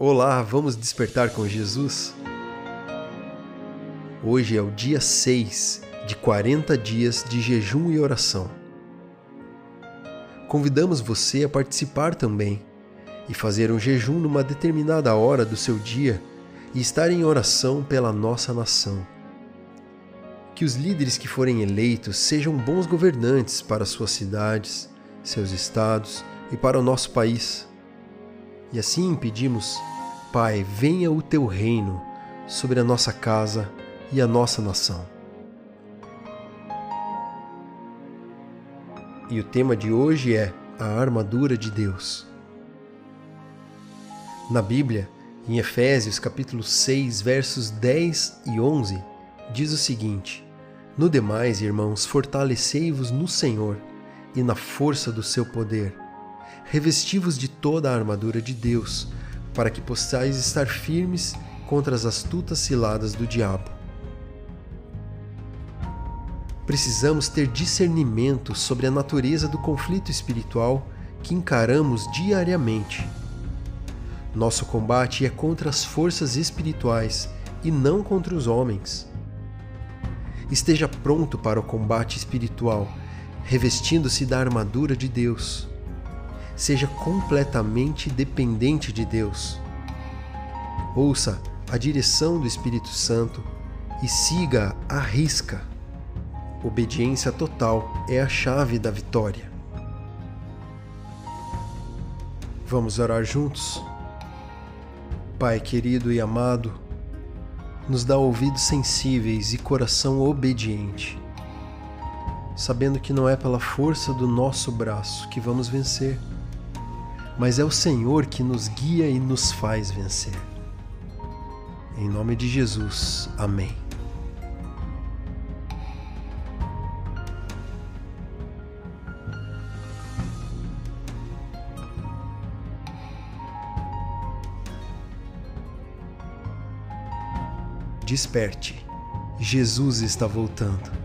Olá, vamos despertar com Jesus? Hoje é o dia 6 de 40 dias de jejum e oração. Convidamos você a participar também e fazer um jejum numa determinada hora do seu dia e estar em oração pela nossa nação. Que os líderes que forem eleitos sejam bons governantes para suas cidades, seus estados e para o nosso país e assim pedimos, Pai, venha o teu reino sobre a nossa casa e a nossa nação. E o tema de hoje é a armadura de Deus. Na Bíblia, em Efésios capítulo 6, versos 10 e 11, diz o seguinte: No demais, irmãos, fortalecei-vos no Senhor e na força do seu poder revesti-vos de toda a armadura de Deus, para que possais estar firmes contra as astutas ciladas do diabo. Precisamos ter discernimento sobre a natureza do conflito espiritual que encaramos diariamente. Nosso combate é contra as forças espirituais e não contra os homens. Esteja pronto para o combate espiritual, revestindo-se da armadura de Deus seja completamente dependente de Deus. Ouça a direção do Espírito Santo e siga a risca. Obediência total é a chave da vitória. Vamos orar juntos? Pai querido e amado, nos dá ouvidos sensíveis e coração obediente, sabendo que não é pela força do nosso braço que vamos vencer mas é o Senhor que nos guia e nos faz vencer. Em nome de Jesus, amém. Desperte, Jesus está voltando.